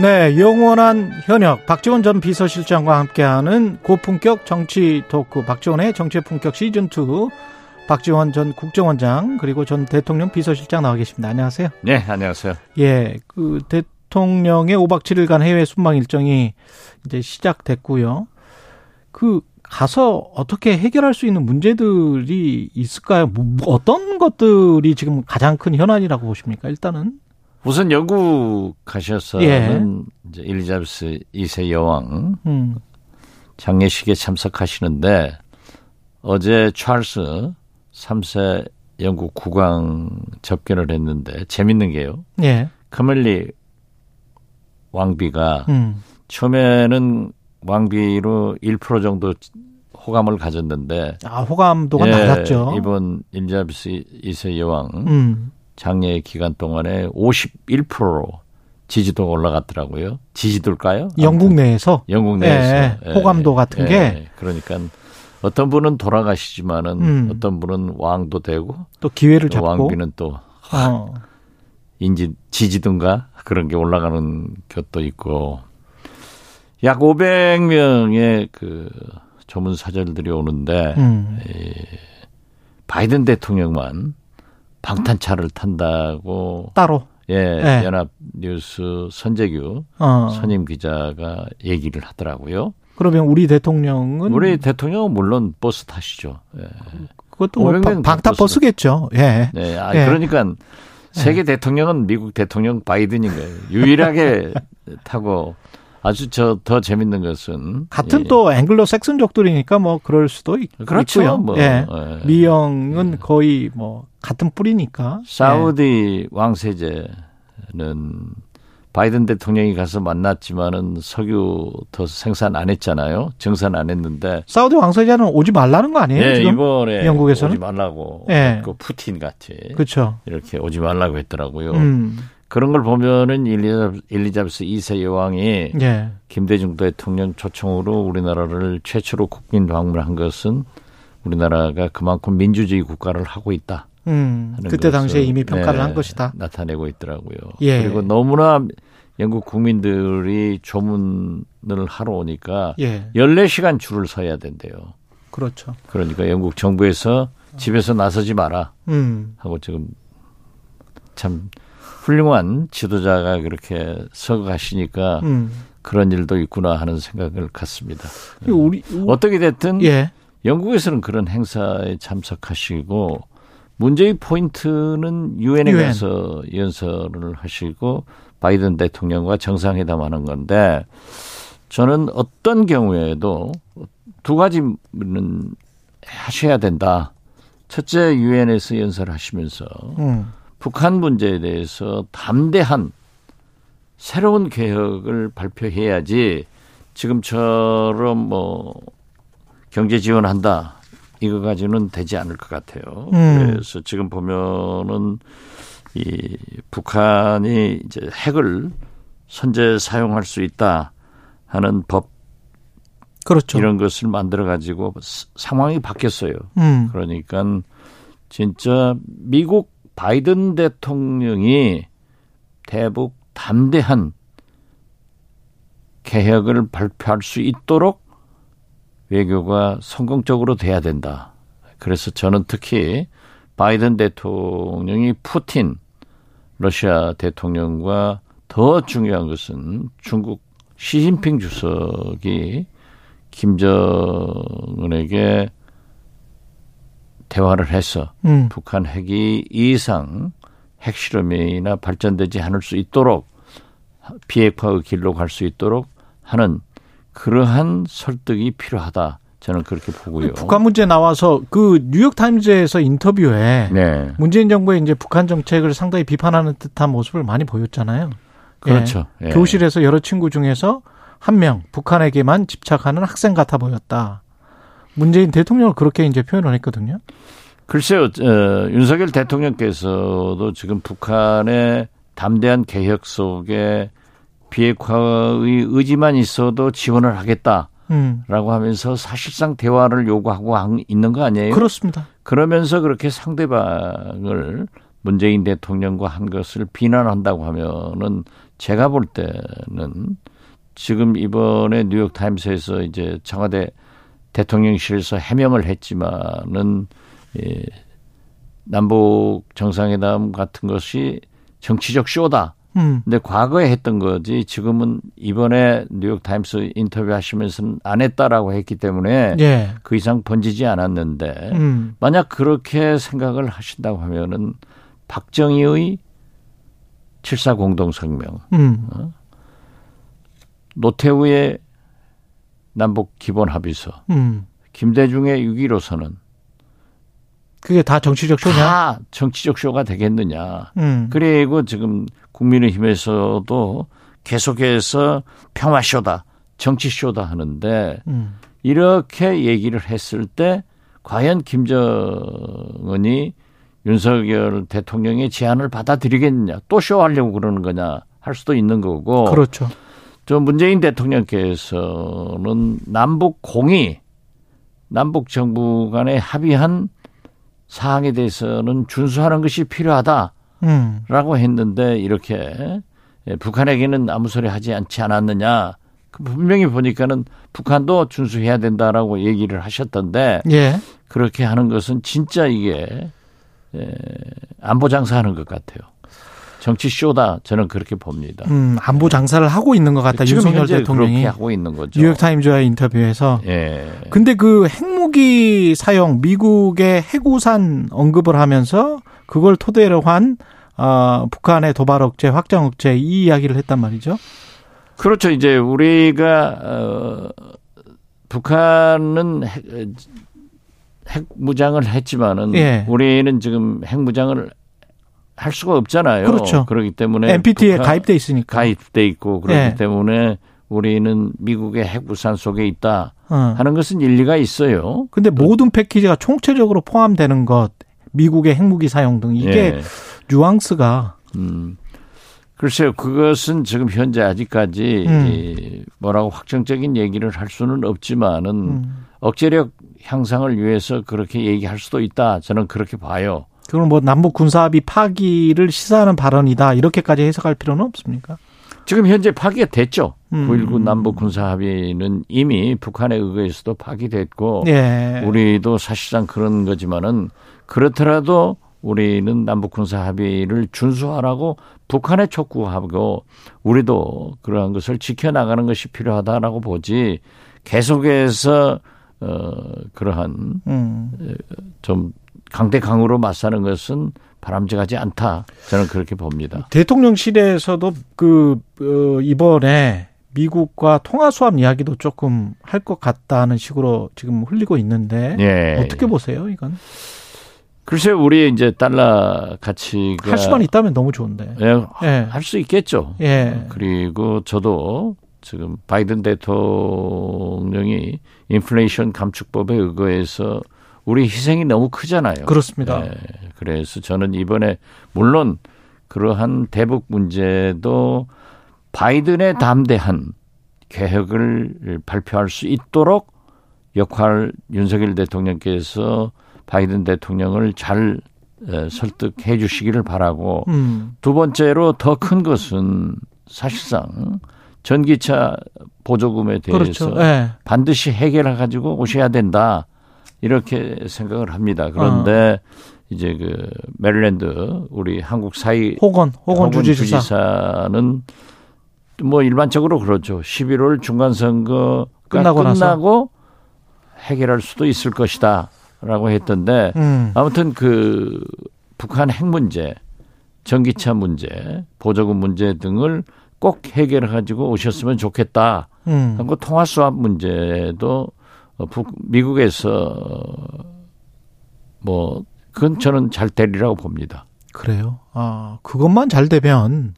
네, 영원한 현역 박지원 전 비서실장과 함께하는 고품격 정치 토크 박지원의 정치의 품격 시즌 2 박지원 전 국정원장 그리고 전 대통령 비서실장 나와 계십니다. 안녕하세요. 네, 안녕하세요. 예, 그 대통령의 5박 7일간 해외 순방 일정이 이제 시작됐고요. 그 가서 어떻게 해결할 수 있는 문제들이 있을까요? 뭐, 어떤 것들이 지금 가장 큰 현안이라고 보십니까? 일단은 우선 영국 가셔서는 예. 이제 엘리자베스 2세 여왕 음. 장례식에 참석하시는데 어제 찰스 3세 영국 국왕 접견을 했는데 재밌는 게요. 예. 카멜리 왕비가 음. 처음에는 왕비로 1% 정도 호감을 가졌는데 아, 호감도가 예, 낮았죠. 이번 엘리자베스 2세 여왕 음. 장례 기간 동안에 51%로 지지도가 올라갔더라고요. 지지도일까요? 영국 내에서 영국 내에서 예, 호감도 같은 게. 그러니까 어떤 분은 돌아가시지만은 음. 어떤 분은 왕도 되고 또 기회를 또 잡고 왕비는 또 어. 인지 지지도인가 그런 게 올라가는 것도 있고 약 500명의 그 조문 사절들이 오는데 음. 바이든 대통령만 방탄차를 탄다고 따로 예, 네. 연합 뉴스 선재규 어. 선임 기자가 얘기를 하더라고요. 그러면 우리 대통령은 우리 대통령은 물론 버스 타시죠. 예. 그것도 뭐500명 방탄 버스겠죠. 예. 네, 아, 예. 그러니까 세계 대통령은 미국 대통령 바이든인 거예요. 유일하게 타고 아주 저 더 재밌는 것은 같은 예. 또 앵글로 섹슨족들이니까 뭐 그럴 수도 있, 그렇죠. 있고요. 뭐, 예. 예. 미영은 거의 뭐 같은 뿌리니까. 사우디 왕세제는 바이든 대통령이 가서 만났지만은 석유 더 생산 안 했잖아요. 증산 안 했는데 예. 사우디 왕세자는 오지 말라는 거 아니에요? 예, 지금? 이번에 영국에서는? 오지 말라고 예. 그 푸틴 같이 그렇죠. 이렇게 오지 말라고 했더라고요. 음. 그런 걸 보면은 엘리자, 엘리자베스 2세 여왕이 예. 김대중 대통령 초청으로 우리나라를 최초로 국빈 방문한 것은 우리나라가 그만큼 민주주의 국가를 하고 있다. 음. 그때 당시에 이미 평가를 네, 한 것이다. 나타내고 있더라고요. 예. 그리고 너무나 영국 국민들이 조문을 하러 오니까 예. 14시간 줄을 서야 된대요. 그렇죠. 그러니까 영국 정부에서 집에서 나서지 마라 음. 하고 지금 참 훌륭한 지도자가 그렇게 서고 가시니까 음. 그런 일도 있구나 하는 생각을 갖습니다. 그리고 우리 어떻게 됐든 예. 영국에서는 그런 행사에 참석하시고 문제의 포인트는 유엔에 UN. 가서 연설을 하시고 바이든 대통령과 정상회담하는 건데 저는 어떤 경우에도 두 가지는 하셔야 된다. 첫째 유엔에서 연설하시면서 음. 북한 문제에 대해서 담대한 새로운 개혁을 발표해야지 지금처럼 뭐 경제 지원한다 이거 가지고는 되지 않을 것 같아요. 음. 그래서 지금 보면은 이 북한이 이제 핵을 선제 사용할 수 있다 하는 법 그렇죠. 이런 것을 만들어 가지고 상황이 바뀌었어요. 음. 그러니까 진짜 미국 바이든 대통령이 대북 담대한 개혁을 발표할 수 있도록 외교가 성공적으로 돼야 된다. 그래서 저는 특히 바이든 대통령이 푸틴 러시아 대통령과 더 중요한 것은 중국 시진핑 주석이 김정은에게 대화를 해서 음. 북한 핵이 이상 핵실험이나 발전되지 않을 수 있도록 비핵화의 길로 갈 수 있도록 하는 그러한 설득이 필요하다. 저는 그렇게 보고요. 북한 문제 나와서 그 뉴욕 타임즈에서 인터뷰에 네. 문재인 정부의 이제 북한 정책을 상당히 비판하는 듯한 모습을 많이 보였잖아요. 그렇죠. 예. 예. 교실에서 여러 친구 중에서 한 명 북한에게만 집착하는 학생 같아 보였다. 문재인 대통령은 그렇게 이제 표현을 했거든요. 글쎄요, 어, 윤석열 대통령께서도 지금 북한의 담대한 개혁 속에 비핵화의 의지만 있어도 지원을 하겠다라고 음. 하면서 사실상 대화를 요구하고 있는 거 아니에요? 그렇습니다. 그러면서 그렇게 상대방을 문재인 대통령과 한 것을 비난한다고 하면은 제가 볼 때는 지금 이번에 뉴욕 타임스에서 이제 청와대 대통령실에서 해명을 했지만은 예, 남북 정상회담 같은 것이 정치적 쇼다. 음. 근데 과거에 했던 거지 지금은 이번에 뉴욕 타임스 인터뷰 하시면서는 안 했다라고 했기 때문에 예. 그 이상 번지지 않았는데 음. 만약 그렇게 생각을 하신다고 하면은 박정희의 7사 공동 성명, 음. 노태우의 남북 기본 합의서, 음. 김대중의 6.15 선언 그게 다 정치적 쇼냐? 다 정치적 쇼가 되겠느냐. 음. 그리고 지금 국민의힘에서도 계속해서 평화쇼다, 정치쇼다 하는데 음. 이렇게 얘기를 했을 때 과연 김정은이 윤석열 대통령의 제안을 받아들이겠느냐, 또 쇼하려고 그러는 거냐 할 수도 있는 거고. 그렇죠. 저 문재인 대통령께서는 남북 공이 남북 정부 간에 합의한 사항에 대해서는 준수하는 것이 필요하다라고 음. 했는데 이렇게 예, 북한에게는 아무 소리 하지 않지 않았느냐. 그 분명히 보니까는 북한도 준수해야 된다라고 얘기를 하셨던데 예. 그렇게 하는 것은 진짜 이게 예, 안보 장사하는 것 같아요. 정치 쇼다 저는 그렇게 봅니다. 음, 안보 장사를 하고 있는 것 같다. 지금 윤석열 현재 대통령이 하고 있는 거죠. 뉴욕 타임즈와의 인터뷰에서. 예. 근데 그 핵무기 사용, 미국의 핵우산 언급을 하면서 그걸 토대로 한 어, 북한의 도발 억제, 확장 억제 이 이야기를 했단 말이죠. 그렇죠. 이제 우리가 어, 북한은 핵, 핵 무장을 했지만은 예. 우리는 지금 핵 무장을 할 수가 없잖아요. 그렇죠. 그렇기 때문에 NPT에 가입돼 있으니까. 가입돼 있고 그렇기 예. 때문에 우리는 미국의 핵우산 속에 있다 어. 하는 것은 일리가 있어요. 근데 모든 패키지가 총체적으로 포함되는 것, 미국의 핵무기 사용 등 이게 예. 뉘앙스가 음. 글쎄요, 그것은 지금 현재 아직까지 음. 이 뭐라고 확정적인 얘기를 할 수는 없지만은 음. 억제력 향상을 위해서 그렇게 얘기할 수도 있다. 저는 그렇게 봐요. 그건 뭐 남북 군사합의 파기를 시사하는 발언이다 이렇게까지 해석할 필요는 없습니까? 지금 현재 파기가 됐죠. 음. 9.19 남북 군사 합의는 이미 북한에 의거해서도 파기됐고 예. 우리도 사실상 그런 거지만은 그렇더라도 우리는 남북 군사 합의를 준수하라고 북한에 촉구하고 우리도 그러한 것을 지켜나가는 것이 필요하다라고 보지 계속해서 어 그러한 음. 좀 강대 강으로 맞서는 것은 바람직하지 않다. 저는 그렇게 봅니다. 대통령실에서도 그 어, 이번에 미국과 통화 수합 이야기도 조금 할 것 같다는 식으로 지금 흘리고 있는데 예. 어떻게 보세요, 이건? 글쎄 우리 이제 달러 가치가 할 수만 있다면 너무 좋은데. 예, 예. 할수 있겠죠. 예. 그리고 저도 지금 바이든 대통령이 인플레이션 감축법에 의거해서 우리 희생이 너무 크잖아요. 그렇습니다. 예, 그래서 저는 이번에 물론 그러한 대북 문제도 바이든의 담대한 개혁을 발표할 수 있도록 역할 윤석열 대통령께서 바이든 대통령을 잘 에, 설득해 주시기를 바라고 음. 두 번째로 더 큰 것은 사실상 전기차 보조금에 대해서 그렇죠. 예. 반드시 해결해 가지고 오셔야 된다 이렇게 생각을 합니다. 그런데 이제 그 메릴랜드 우리 한국 사이 호건, 호건 호건 주지사. 주지사는 뭐 일반적으로 그렇죠. 11월 중간 선거가 끝나고. 끝나고 해결할 수도 있을 것이다라고 했던데 음. 아무튼 그 북한 핵 문제, 전기차 문제, 보조금 문제 등을 꼭 해결해 가지고 오셨으면 좋겠다. 음. 하고 통화 수합 문제도 어, 북, 미국에서 뭐 그건 저는 잘 되리라고 봅니다. 그래요. 아, 그것만 잘 되면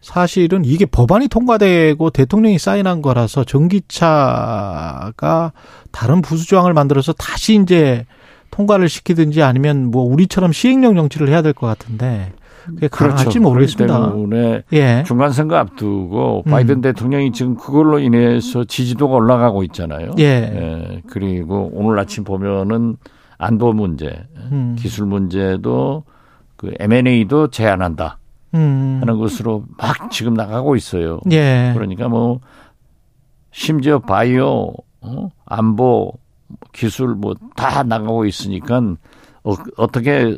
사실은 이게 법안이 통과되고 대통령이 사인한 거라서 전기차가 다른 부수 조항을 만들어서 다시 이제 통과를 시키든지 아니면 뭐 우리처럼 시행령 정치를 해야 될 것 같은데 그게 가능할지 그렇죠. 모르겠습니다. 때문에 예. 중간 선거 앞두고 음. 바이든 대통령이 지금 그걸로 인해서 지지도가 올라가고 있잖아요. 예. 예. 그리고 오늘 아침 보면은 안보 문제, 음. 기술 문제도 그 M&A도 제한한다 음. 하는 것으로 막 지금 나가고 있어요. 예. 그러니까 뭐 심지어 바이오, 어? 안보, 기술 뭐 다 나가고 있으니까 어, 어떻게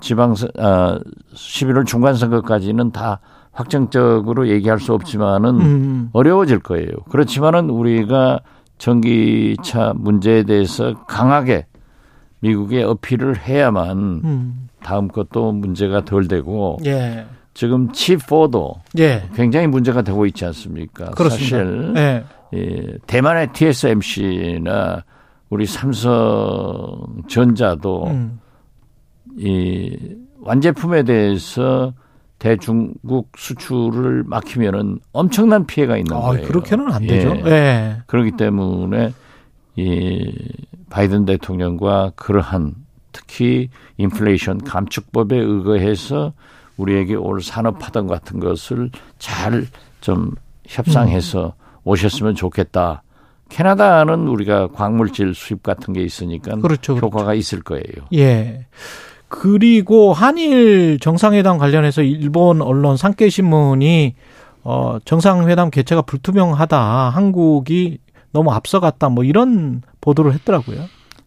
지방 아 11월 중간 선거까지는 다 확정적으로 얘기할 수 없지만은 음. 어려워질 거예요. 그렇지만은 우리가 전기차 문제에 대해서 강하게 미국에 어필을 해야만 음. 다음 것도 문제가 덜 되고 예. 지금 칩4도 예. 굉장히 문제가 되고 있지 않습니까? 그렇습니다. 사실 예. 예, 대만의 TSMC나 우리 삼성전자도 음. 이 완제품에 대해서 대중국 수출을 막히면은 엄청난 피해가 있는 아, 거예요. 그렇게는 안 예. 되죠. 예. 그렇기 때문에 이 바이든 대통령과 그러한 특히 인플레이션 감축법에 의거해서 우리에게 올 산업 파동 같은 것을 잘 좀 협상해서 오셨으면 좋겠다. 캐나다는 우리가 광물질 수입 같은 게 있으니까 그렇죠, 그렇죠. 효과가 있을 거예요. 예. 그리고 한일 정상회담 관련해서 일본 언론 산케신문이 어 정상회담 개최가 불투명하다. 한국이 너무 앞서갔다. 뭐 이런 보도를 했더라고요.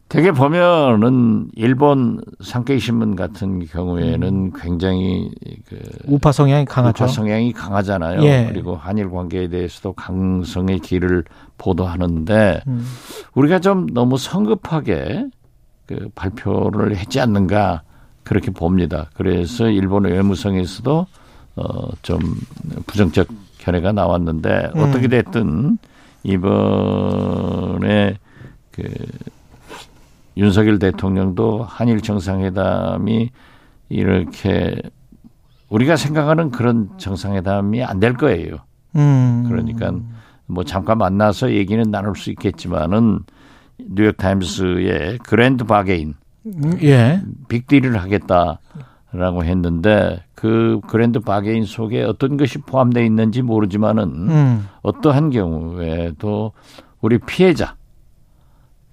되게 보면은 일본 상케이 신문 같은 경우에는 굉장히 그 우파 성향이 강하죠. 우파 성향이 강하잖아요. 예. 그리고 한일 관계에 대해서도 강성의 길을 보도하는데 음. 우리가 좀 너무 성급하게 그 발표를 했지 않는가 그렇게 봅니다. 그래서 일본의 외무성에서도 어좀 부정적 견해가 나왔는데 음. 어떻게 됐든 이번에 그 윤석열 대통령도 한일 정상회담이 이렇게 우리가 생각하는 그런 정상회담이 안 될 거예요. 음. 그러니까 뭐 잠깐 만나서 얘기는 나눌 수 있겠지만은 뉴욕 타임스의 grand bargain 음, 예. 빅딜을 하겠다라고 했는데 그 grand bargain 속에 어떤 것이 포함되어 있는지 모르지만은 음. 어떠한 경우에도 우리 피해자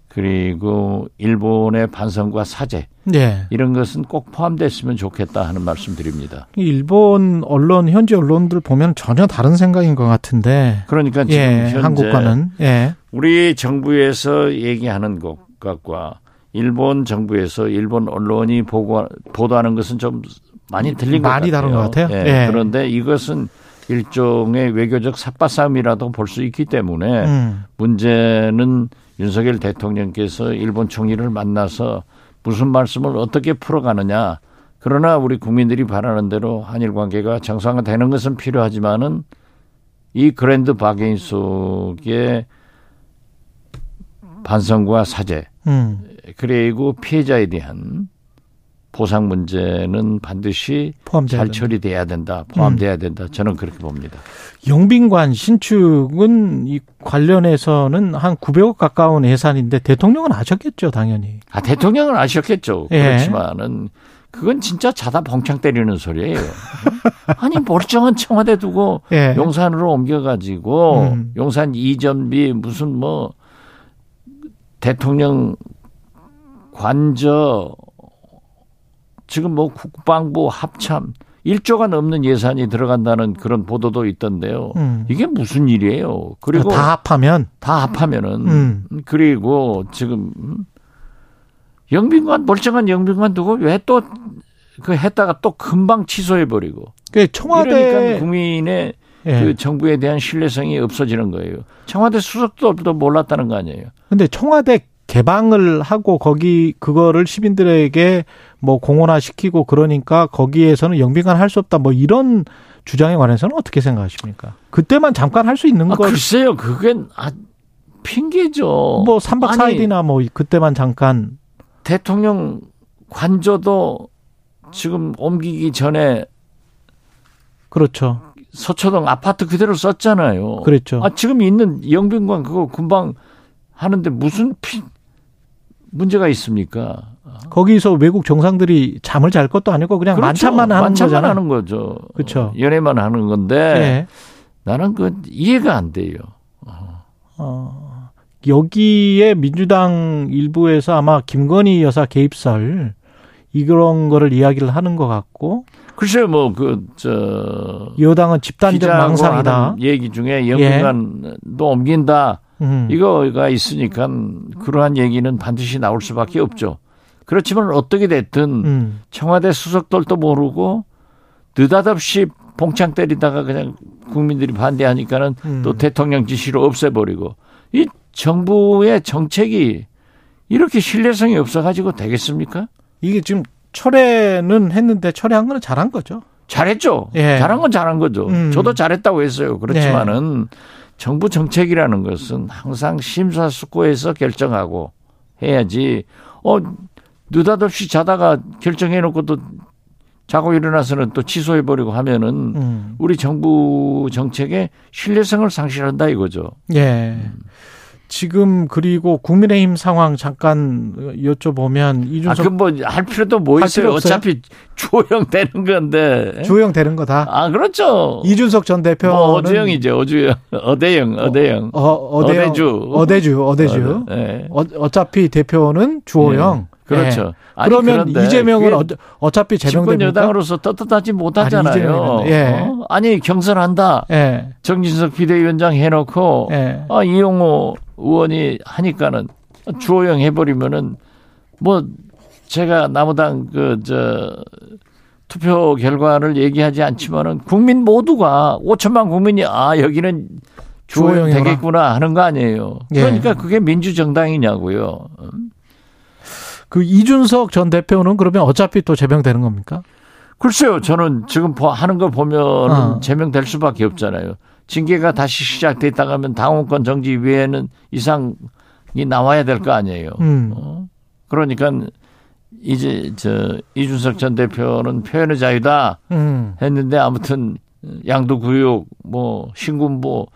그리고 일본의 반성과 사죄 예. 이런 것은 꼭 포함됐으면 좋겠다 하는 말씀드립니다. 일본 언론 현지 언론들 보면 전혀 다른 생각인 것 같은데. 그러니까 지금 예. 현재 한국과는 예. 우리 정부에서 얘기하는 것과 일본 정부에서 일본 언론이 보고 보도하는 것은 좀 많이 것 많이 같아요. 다른 것 같아요. 예, 예. 그런데 이것은 일종의 외교적 삿바싸움이라도 볼 수 있기 때문에 음. 문제는 윤석열 대통령께서 일본 총리를 만나서 무슨 말씀을 어떻게 풀어가느냐. 그러나 우리 국민들이 바라는 대로 한일 관계가 정상화되는 것은 필요하지만은 이 그랜드 바게인 속에 반성과 사죄 음. 그리고 피해자에 대한 보상 문제는 반드시 포함돼야 잘 된다. 처리돼야 된다. 포함돼야 된다. 저는 그렇게 봅니다. 영빈관 신축은 이 관련해서는 한 900억 가까운 예산인데 대통령은 아셨겠죠, 당연히. 아, 대통령은 아셨겠죠. 예. 그렇지만은 그건 진짜 자다 벙창 때리는 소리예요. 아니 멀쩡한 청와대 두고 예. 용산으로 옮겨가지고 음. 용산 이전비 무슨 뭐 대통령 관저 지금 뭐 국방부 합참 1조가 넘는 예산이 들어간다는 그런 보도도 있던데요. 음. 이게 무슨 일이에요? 그리고 다 합하면 다 합하면은 음. 그리고 지금 음, 영빈관 멀쩡한 영빈관 두고 왜 또 그 했다가 또 금방 취소해 버리고 그 청와대 이러니까 국민의 예. 그 정부에 대한 신뢰성이 없어지는 거예요. 청와대 수석들도 몰랐다는 거 아니에요. 근데 청와대 개방을 하고 거기 그거를 시민들에게 뭐 공원화 시키고 그러니까 거기에서는 영빈관 할 수 없다 뭐 이런 주장에 관해서는 어떻게 생각하십니까? 그때만 잠깐 할 수 있는 아, 거 글쎄요, 그게 아 핑계죠. 뭐 3박 아니, 4일이나 뭐 그때만 잠깐 대통령 관저도 지금 옮기기 전에 그렇죠. 서초동 아파트 그대로 썼잖아요. 그랬죠. 아, 지금 있는 영빈관 그거 금방 하는데 무슨 피, 문제가 있습니까? 거기서 외국 정상들이 잠을 잘 것도 아니고 그냥 그렇죠. 만찬만 하는 만찬만. 하는 거죠. 그렇죠. 연애만 하는 건데 예. 나는 그 이해가 안 돼요. 어, 여기에 민주당 일부에서 아마 김건희 여사 개입설 이런 거를 이야기를 하는 것 같고 글쎄요, 뭐 그 저 여당은 집단적 망상이다. 얘기 중에 영빈관도 옮긴다 음. 이거가 있으니까 그러한 얘기는 반드시 나올 수밖에 없죠. 그렇지만 어떻게 됐든 음. 청와대 수석들도 모르고 느닷없이 봉창 때리다가 그냥 국민들이 반대하니까는 음. 또 대통령 지시로 없애버리고 이 정부의 정책이 이렇게 신뢰성이 없어가지고 되겠습니까? 이게 지금 철회는 했는데 철회한 거는 잘한 거죠. 잘했죠. 예. 잘한 건 잘한 거죠. 음. 네. 저도 잘했다고 했어요. 그렇지만은 정부 정책이라는 것은 항상 심사숙고해서 결정하고 해야지. 어 느닷없이 자다가 결정해놓고 또 자고 일어나서는 또 취소해버리고 하면은 음. 우리 정부 정책의 신뢰성을 상실한다 이거죠. 예. 지금 그리고 국민의힘 상황 잠깐 여쭤보면 아, 이준석 그뭐할 필요도 뭐할 있어요. 필요? 어차피 주호영 되는 건데. 주호영 되는 거다. 아 그렇죠. 이준석 전 대표는 뭐 어주영이죠. 어주영, 어대영, 어대영. 어, 어 대영, 어대주. 어대주, 어대주. 어, 네. 어, 어차피 대표는 주호영. 예, 그렇죠. 예. 아니, 그러면 이재명은 어, 어차피 집권 제명됩니까? 여당으로서 떳떳하지 못하잖아요. 아니, 예. 어? 아니 경선한다. 예. 정진석 비대위원장 해놓고 예. 아, 이용호 의원이 하니까는 주호영 해버리면은 뭐 제가 나무당 그 저 투표 결과를 얘기하지 않지만은 국민 모두가 5천만 국민이 아 여기는 주호영. 되겠구나 하는 거 아니에요. 예. 그러니까 그게 민주정당이냐고요. 그 이준석 전 대표는 그러면 어차피 또 제명되는 겁니까? 글쎄요, 저는 지금 보- 하는 거 보면 어. 제명될 수밖에 없잖아요. 징계가 다시 시작됐다가 하면 당원권 정지 외에는 이상이 나와야 될 거 아니에요. 음. 어? 그러니까 이제 저 이준석 전 대표는 표현의 자유다 음. 했는데 아무튼 양도구역 뭐 신군부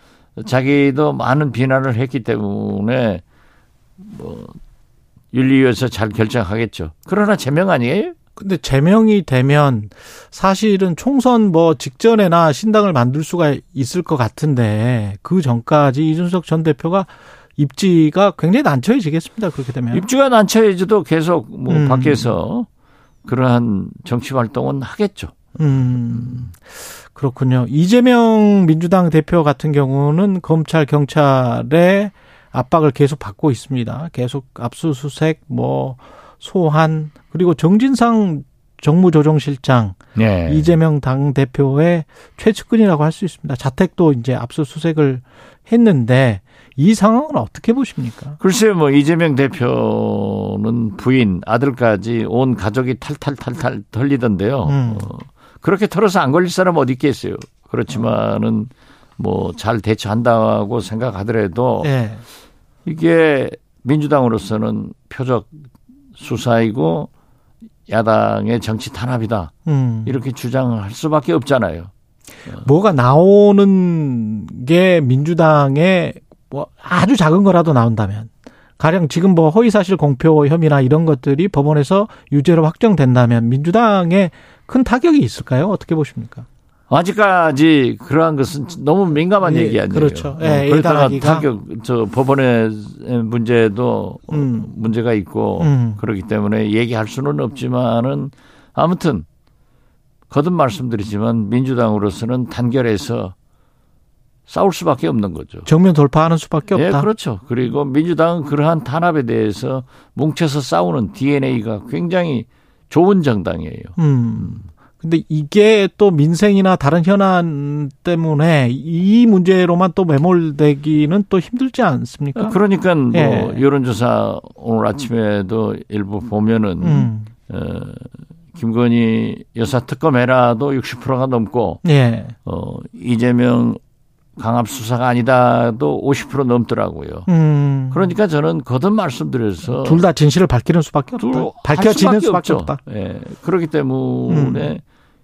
자기도 많은 비난을 했기 때문에 뭐 윤리위에서 잘 결정하겠죠. 그러나 제명 아니에요? 근데 제명이 되면 사실은 총선 뭐 직전에나 신당을 만들 수가 있을 것 같은데 그 전까지 이준석 전 대표가 입지가 굉장히 난처해지겠습니다. 그렇게 되면. 입주가 난처해져도 계속 뭐 음. 밖에서 그러한 정치 활동은 하겠죠. 음, 그렇군요. 이재명 민주당 대표 같은 경우는 검찰, 경찰의 압박을 계속 받고 있습니다. 계속 압수수색, 뭐, 소환, 그리고 정진상 정무조정실장, 네. 이재명 당 대표의 최측근이라고 할 수 있습니다. 자택도 이제 압수수색을 했는데, 이 상황은 어떻게 보십니까? 글쎄요, 뭐 이재명 대표는 부인, 아들까지 온 가족이 탈탈탈탈 털리던데요. 음. 어, 그렇게 털어서 안 걸릴 사람 어디 있겠어요. 그렇지만은 뭐 잘 대처한다고 생각하더라도 예. 이게 민주당으로서는 표적 수사이고 야당의 정치 탄압이다. 음. 이렇게 주장을 할 수밖에 없잖아요. 뭐가 나오는 게 민주당의 뭐 아주 작은 거라도 나온다면 가령 지금 뭐 허위사실 공표 혐의나 이런 것들이 법원에서 유죄로 확정된다면 민주당에 큰 타격이 있을까요? 어떻게 보십니까? 아직까지 그러한 것은 너무 민감한 예, 얘기 아니에요. 그렇죠. 예, 어, 그러다가. 타격 저 법원의 문제도 음. 문제가 있고 음. 그렇기 때문에 얘기할 수는 없지만은 아무튼 거듭 말씀드리지만 민주당으로서는 단결해서 싸울 수밖에 없는 거죠. 정면 돌파하는 수밖에 예, 없다. 그렇죠. 그리고 민주당은 그러한 탄압에 대해서 뭉쳐서 싸우는 DNA가 굉장히 좋은 정당이에요. 음. 근데 이게 또 민생이나 다른 현안 때문에 이 문제로만 또 매몰되기는 또 힘들지 않습니까? 그러니까 뭐 예. 여론조사 오늘 아침에도 일부 보면은 음. 어, 김건희 여사 특검해라도 60%가 넘고 예. 어, 이재명 강압 수사가 아니다도 50% 넘더라고요. 음. 그러니까 저는 거듭 말씀드려서 둘 다 진실을 밝히는 수밖에 둘 없다. 밝혀지는 할 수밖에 없죠. 없다. 예. 그렇기 때문에 음.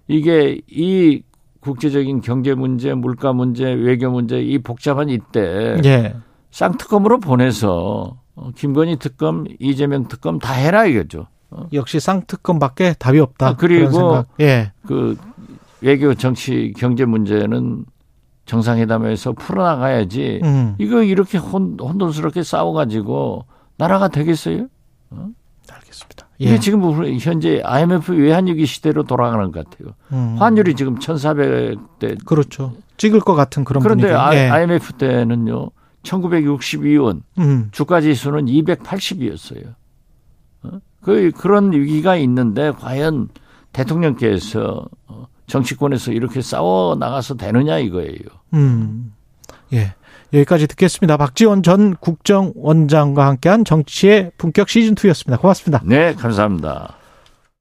이게 이 국제적인 경제 문제, 물가 문제, 외교 문제 이 복잡한 이때 예. 쌍특검으로 보내서 어, 김건희 특검, 이재명 특검 다 해라 이거죠. 역시 쌍특검밖에 답이 없다. 아, 그리고. 예. 그 외교, 정치, 경제 문제는 정상회담에서 풀어나가야지. 음. 이거 이렇게 혼, 혼돈스럽게 싸워가지고 나라가 되겠어요? 알겠습니다. 이게 예. 지금 현재 IMF 외환위기 시대로 돌아가는 것 같아요. 음. 환율이 지금 1,400대. 그렇죠. 찍을 것 같은 그런 그런데 분위기. 아- 예. IMF 때는요, 1962원, 음. 주가 지수는 280이었어요. 그, 그런 위기가 있는데, 과연 대통령께서 어, 정치권에서 이렇게 싸워 나가서 되느냐 이거예요. 음. 예. 여기까지 듣겠습니다. 박지원 전 국정원장과 함께한 정치의 품격 시즌2였습니다. 고맙습니다. 네, 감사합니다.